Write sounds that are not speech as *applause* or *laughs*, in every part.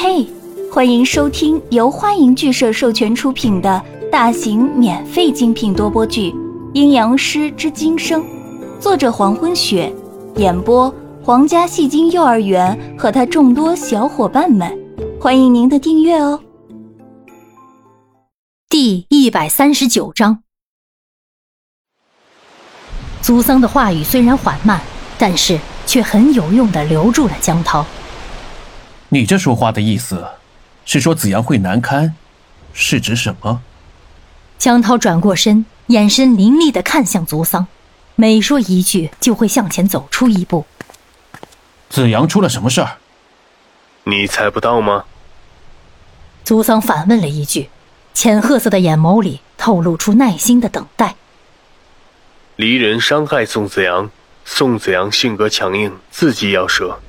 嘿，欢迎收听由欢迎剧社授权出品的大型免费精品多播剧《阴阳师之今生》，作者黄昏雪，演播皇家戏精幼儿园和他众多小伙伴们，欢迎您的订阅哦。第一百三十九章，祖桑的话语虽然缓慢，但是却很有用的留住了江涛。你这说话的意思，是说子阳会难堪，是指什么？江涛转过身，眼神凌厉的看向足桑，每说一句就会向前走出一步。子阳出了什么事儿？你猜不到吗？足桑反问了一句，浅褐色的眼眸里透露出耐心的等待。离人伤害宋子阳，宋子阳性格强硬，自己要折。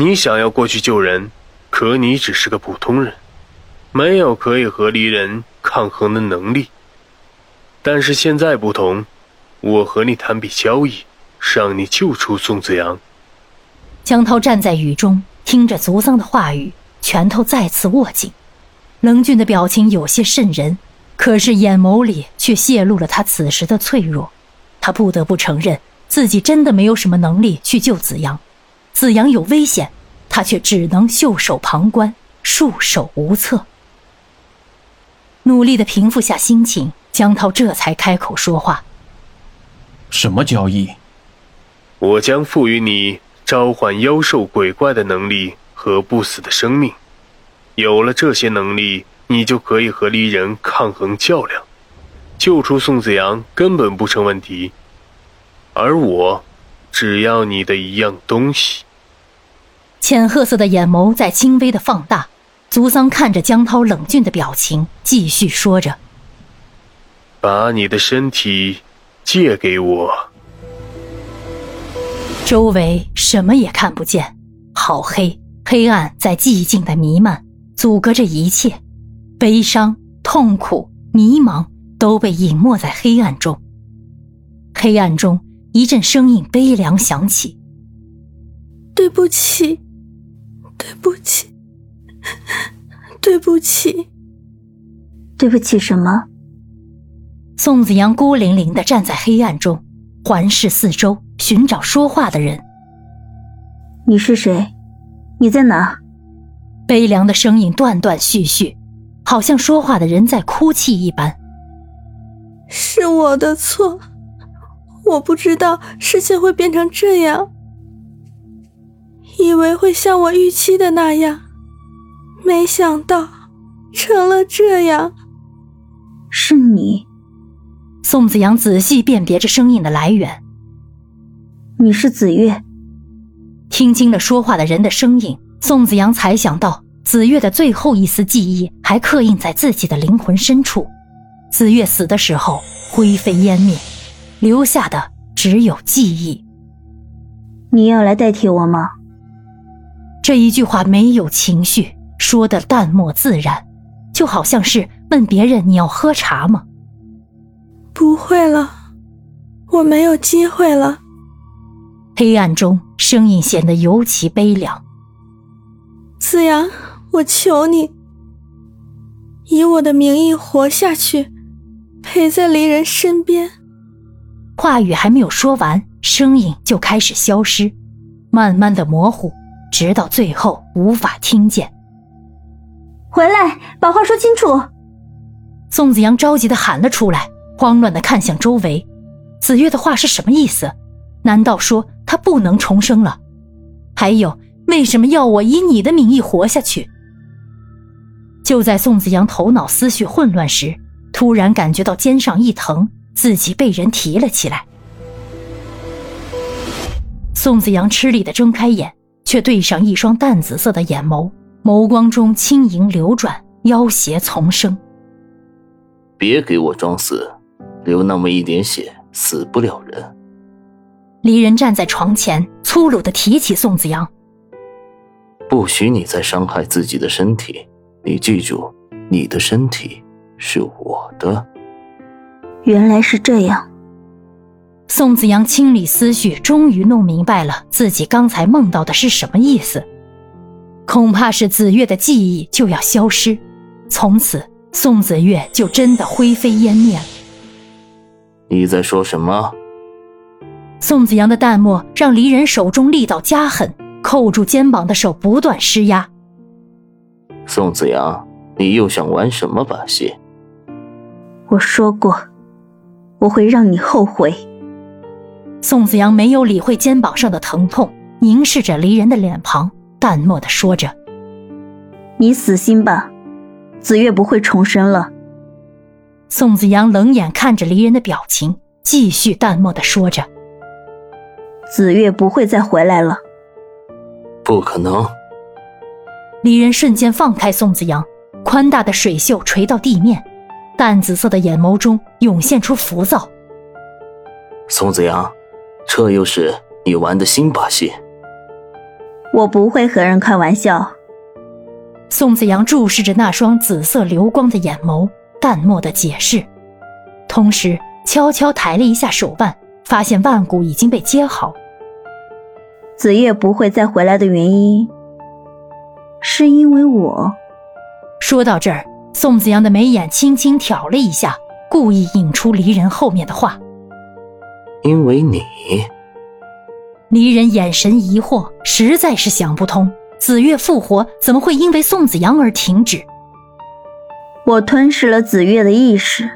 你想要过去救人，可你只是个普通人，没有可以和离人抗衡的能力。但是现在不同，我和你谈笔交易，让你救出宋子阳。江涛站在雨中，听着族桑的话语，拳头再次握紧，冷峻的表情有些渗人，可是眼眸里却泄露了他此时的脆弱。他不得不承认，自己真的没有什么能力去救子阳。子阳有危险，他却只能袖手旁观，束手无策。努力的平复下心情，江涛这才开口说话：“什么交易？我将赋予你召唤妖兽鬼怪的能力和不死的生命。有了这些能力，你就可以和离人抗衡较量，救出宋子阳根本不成问题。而我，只要你的一样东西。”浅褐色的眼眸在轻微的放大，足桑看着江涛冷峻的表情，继续说着：“把你的身体借给我。”周围什么也看不见，好黑，黑暗在寂静的弥漫，阻隔着一切，悲伤、痛苦、迷茫都被隐没在黑暗中。黑暗中，一阵声音悲凉响起：“对不起。” *laughs* 对不起，对不起，对不起什么？宋子阳孤零零的站在黑暗中，环视四周，寻找说话的人。你是谁？你在哪？悲凉的声音断断续续，好像说话的人在哭泣一般。是我的错，我不知道事情会变成这样。以为会像我预期的那样，没想到成了这样。是你，宋子阳仔细辨别着声音的来源。你是子月。听清了说话的人的声音，宋子阳才想到子月的最后一丝记忆还刻印在自己的灵魂深处。子月死的时候灰飞烟灭，留下的只有记忆。你要来代替我吗？这一句话没有情绪，说的淡漠自然，就好像是问别人你要喝茶吗？不会了，我没有机会了。黑暗中，声音显得尤其悲凉。子阳，我求你，以我的名义活下去，陪在离人身边。话语还没有说完，声音就开始消失，慢慢的模糊。直到最后无法听见。回来，把话说清楚。宋子阳着急的喊了出来，慌乱的看向周围。子月的话是什么意思？难道说他不能重生了？还有，为什么要我以你的名义活下去？就在宋子阳头脑思绪混乱时，突然感觉到肩上一疼，自己被人提了起来。宋子阳吃力的睁开眼。却对上一双淡紫色的眼眸，眸光中轻盈流转，妖邪丛生。别给我装死，流那么一点血，死不了人。离人站在床前，粗鲁的提起宋子阳：“不许你再伤害自己的身体，你记住，你的身体是我的。”原来是这样。宋子阳清理思绪，终于弄明白了自己刚才梦到的是什么意思。恐怕是子月的记忆就要消失，从此宋子月就真的灰飞烟灭了。你在说什么？宋子阳的淡漠让离人手中力道加狠，扣住肩膀的手不断施压。宋子阳，你又想玩什么把戏？我说过，我会让你后悔。宋子阳没有理会肩膀上的疼痛，凝视着离人的脸庞，淡漠的说着：“你死心吧，子月不会重生了。”宋子阳冷眼看着离人的表情，继续淡漠的说着。子月不会再回来了，不可能。离人瞬间放开宋子阳，宽大的水袖垂到地面，淡紫色的眼眸中涌现出浮躁。宋子阳，这又是你玩的新把戏。我不会和人开玩笑。宋子阳注视着那双紫色流光的眼眸，淡漠的解释，同时悄悄抬了一下手腕。发现腕骨已经被接好，子夜不会再回来的原因，是因为我。说到这儿，宋子阳的眉眼轻轻挑了一下，故意引出离人后面的话：“因为你。”离人眼神疑惑，实在是想不通，子月复活怎么会因为宋子阳而停止？我吞噬了子月的意识。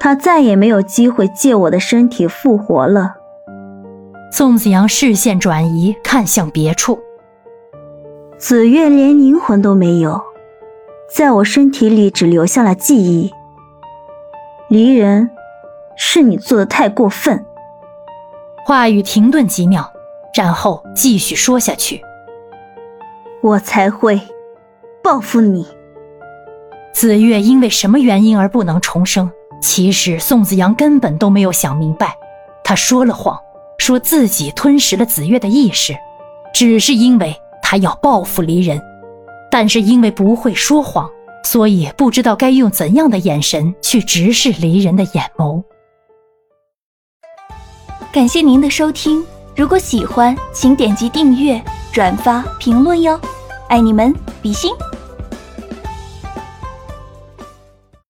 他再也没有机会借我的身体复活了。宋子阳视线转移，看向别处。紫月连灵魂都没有，在我身体里只留下了记忆。离人，是你做的太过分。话语停顿几秒，然后继续说下去。我才会报复你。紫月因为什么原因而不能重生？其实宋子阳根本都没有想明白，他说了谎，说自己吞食了紫月的意识，只是因为他要报复离人。但是因为不会说谎，所以不知道该用怎样的眼神去直视离人的眼眸。感谢您的收听，如果喜欢，请点击订阅、转发、评论哟，爱你们，比心。